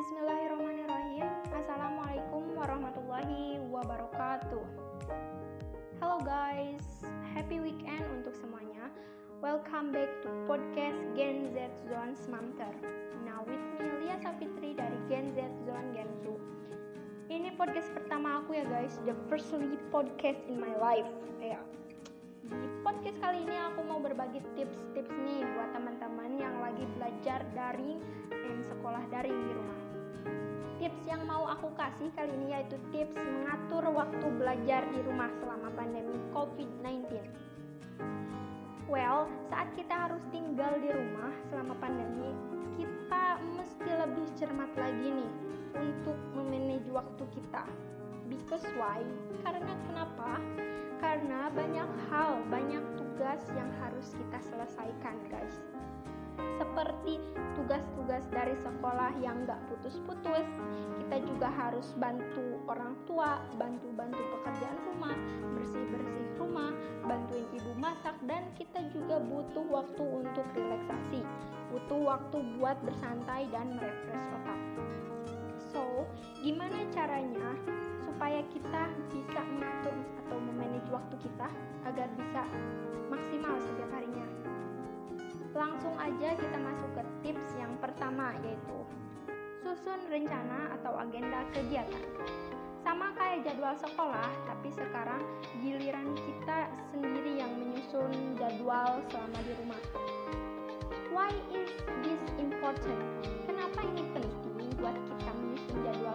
Bismillahirrahmanirrahim. Assalamualaikum warahmatullahi wabarakatuh. Halo guys, happy weekend untuk semuanya. Welcome back to podcast Gen Z Zone Smamter. Now with me Lia Safitri dari Gen Z Zone Gensu. Ini podcast pertama aku ya guys, the firstly podcast in my life. Ya. Di podcast kali ini aku mau berbagi tips-tips nih buat teman-teman yang lagi belajar daring dan sekolah daring di rumah. Tips yang mau aku kasih kali ini yaitu tips mengatur waktu belajar di rumah selama pandemi COVID-19. Well, saat kita harus tinggal di rumah selama pandemi, kita mesti lebih cermat lagi nih untuk memanage waktu kita. Because why? Karena kenapa? Karena banyak hal, banyak tugas yang harus kita selesaikan, guys seperti tugas-tugas dari sekolah yang gak putus-putus. Kita juga harus bantu orang tua, bantu-bantu pekerjaan rumah, bersih-bersih rumah, bantuin ibu masak, dan kita juga butuh waktu untuk relaksasi, butuh waktu buat bersantai dan merefresh otak. So, gimana caranya supaya kita bisa mengatur atau memanage waktu kita agar bisa maksimal setiap harinya? Langsung aja kita masuk ke tips yang pertama yaitu susun rencana atau agenda kegiatan. Sama kayak jadwal sekolah, tapi sekarang giliran kita sendiri yang menyusun jadwal selama di rumah. Why is this important? Kenapa ini penting buat kita menyusun jadwal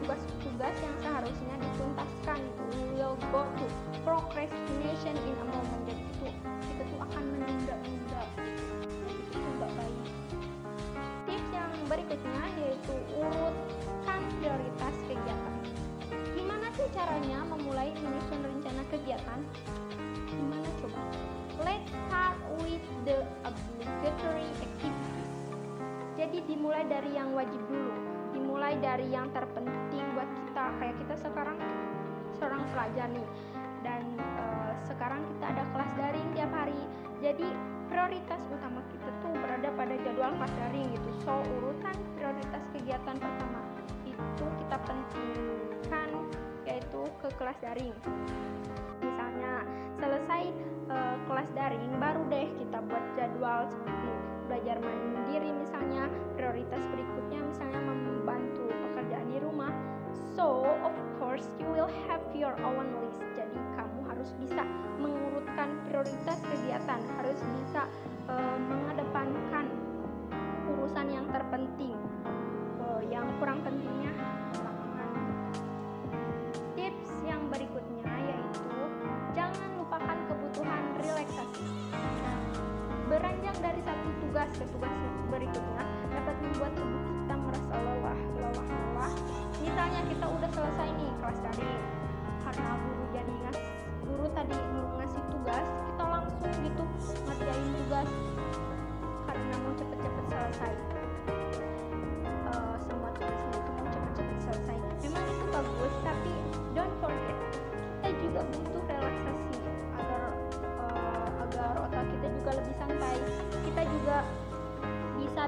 tugas-tugas yang seharusnya dituntaskan. Itu will go to procrastination in a moment. Jadi itu kita tuh akan menunda-nunda. Itu nggak baik. Tips yang berikutnya yaitu urutkan prioritas kegiatan. Gimana sih caranya memulai menyusun rencana kegiatan? Gimana coba? Let's start with the obligatory activities. Jadi dimulai dari yang wajib dulu, dimulai dari yang terpenting kita. Sekarang seorang pelajar nih, dan uh, sekarang kita ada kelas daring tiap hari. Jadi prioritas utama kita tuh berada pada jadwal kelas daring gitu. So urutan prioritas kegiatan pertama itu kita pentingkan yaitu ke kelas daring. Misalnya selesai uh, kelas daring baru deh kita buat jadwal seperti belajar mandiri tugas ke tugas berikutnya dapat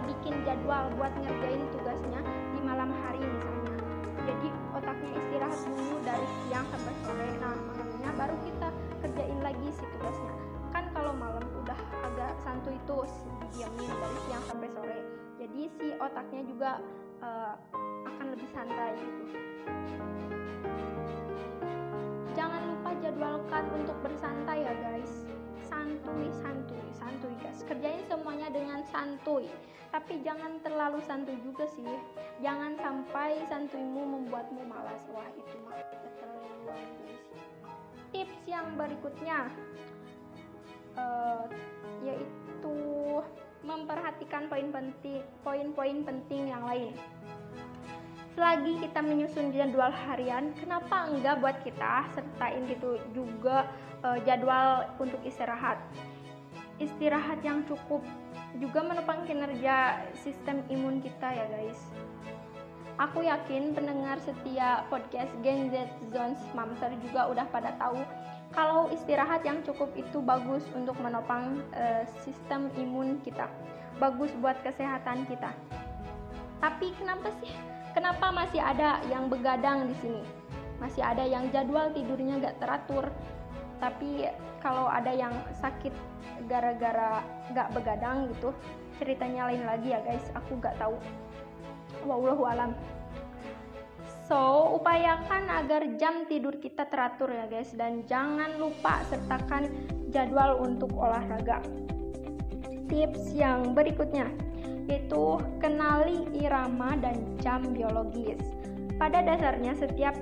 bikin jadwal buat ngerjain tugasnya di malam hari misalnya. Jadi otaknya istirahat dulu dari siang sampai sore. Nah malamnya baru kita kerjain lagi si tugasnya. Kan kalau malam udah agak santuy tuh diamin dari siang sampai sore. Jadi si otaknya juga uh, akan lebih santai gitu. Jangan lupa jadwalkan untuk bersantai ya guys santuy santuy santuy guys. Kerjain semuanya dengan santuy tapi jangan terlalu santuy juga sih. Jangan sampai santuymu membuatmu malas. Wah itu mah keterlaluan guys. Tips yang berikutnya uh, yaitu memperhatikan poin penting poin-poin penting yang lain selagi kita menyusun jadwal harian, kenapa enggak buat kita sertain gitu juga uh, jadwal untuk istirahat. Istirahat yang cukup juga menopang kinerja sistem imun kita ya guys. Aku yakin pendengar setia podcast Gen Z Zones Mamter juga udah pada tahu kalau istirahat yang cukup itu bagus untuk menopang uh, sistem imun kita. Bagus buat kesehatan kita. Tapi kenapa sih? Kenapa masih ada yang begadang di sini? Masih ada yang jadwal tidurnya gak teratur. Tapi kalau ada yang sakit gara-gara gak begadang gitu, ceritanya lain lagi ya guys. Aku gak tahu wallahu alam So, upayakan agar jam tidur kita teratur ya guys dan jangan lupa sertakan jadwal untuk olahraga. Tips yang berikutnya yaitu kenali irama dan jam biologis. Pada dasarnya setiap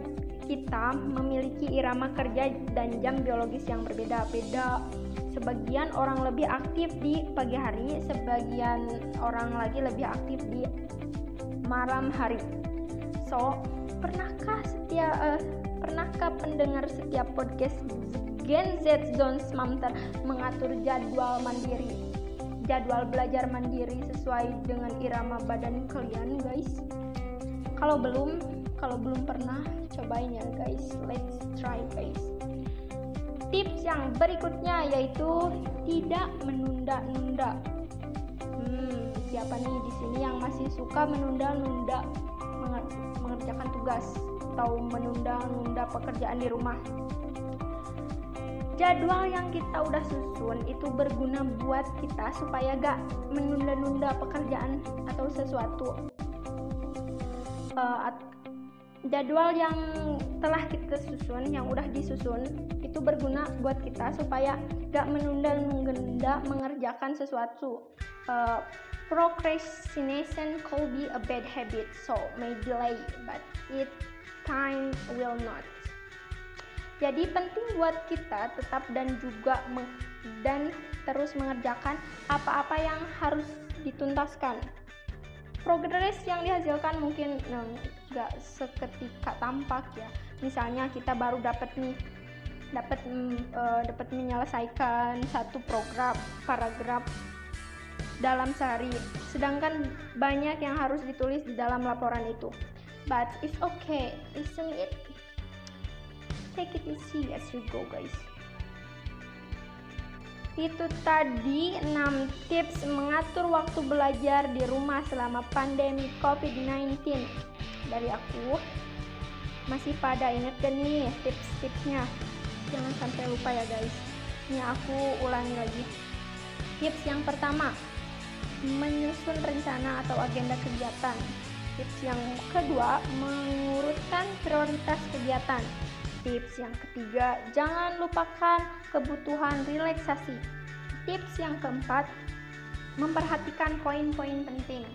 kita memiliki irama kerja dan jam biologis yang berbeda-beda. Sebagian orang lebih aktif di pagi hari, sebagian orang lagi lebih aktif di malam hari. So, pernahkah setia uh, pernahkah pendengar setiap podcast Gen Z Zone Mamter mengatur jadwal mandiri? Jadwal belajar mandiri sesuai dengan irama badan kalian, guys. Kalau belum, kalau belum pernah, cobain ya, guys. Let's try, guys. Tips yang berikutnya yaitu tidak menunda-nunda siapa nih di sini yang masih suka menunda-nunda mengerjakan tugas atau menunda-nunda pekerjaan di rumah. Jadwal yang kita udah susun itu berguna buat kita supaya gak menunda-nunda pekerjaan atau sesuatu. Uh, jadwal yang telah kita susun, yang udah disusun, itu berguna buat kita supaya gak menunda-nunda mengerjakan sesuatu. Uh, Procrastination could be a bad habit, so may delay, but it time will not. Jadi penting buat kita tetap dan juga dan terus mengerjakan apa-apa yang harus dituntaskan. Progres yang dihasilkan mungkin nggak seketika tampak ya. Misalnya kita baru dapat nih dapat uh, dapat menyelesaikan satu program paragraf dalam sehari, sedangkan banyak yang harus ditulis di dalam laporan itu. But it's okay, isn't it? Take it easy as you go, guys. Itu tadi 6 tips mengatur waktu belajar di rumah selama pandemi COVID-19 dari aku. Masih pada inget kan nih tips-tipsnya? Jangan sampai lupa ya guys. Ini aku ulangi lagi. Tips yang pertama, menyusun rencana atau agenda kegiatan. Tips yang kedua, mengurutkan prioritas kegiatan. Tips yang ketiga, jangan lupakan kebutuhan relaksasi. Tips yang keempat, memperhatikan poin-poin penting.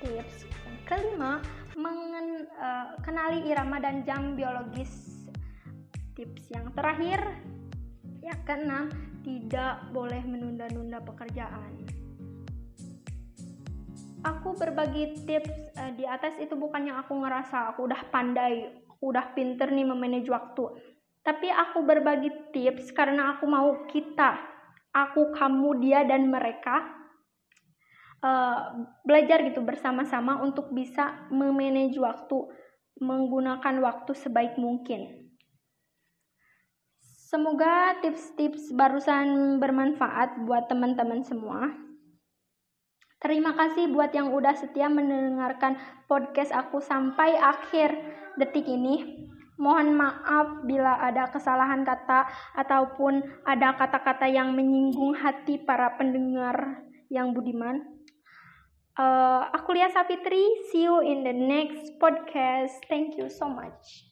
Tips yang kelima, mengenali uh, irama dan jam biologis. Tips yang terakhir, yang keenam, tidak boleh menunda-nunda pekerjaan aku berbagi tips uh, di atas itu bukan yang aku ngerasa aku udah pandai, udah pinter nih memanage waktu. Tapi aku berbagi tips karena aku mau kita, aku, kamu, dia dan mereka uh, belajar gitu bersama-sama untuk bisa memanage waktu, menggunakan waktu sebaik mungkin. Semoga tips-tips barusan bermanfaat buat teman-teman semua. Terima kasih buat yang udah setia mendengarkan podcast aku sampai akhir detik ini. Mohon maaf bila ada kesalahan kata ataupun ada kata-kata yang menyinggung hati para pendengar yang budiman. Uh, aku Lia Safitri, see you in the next podcast. Thank you so much.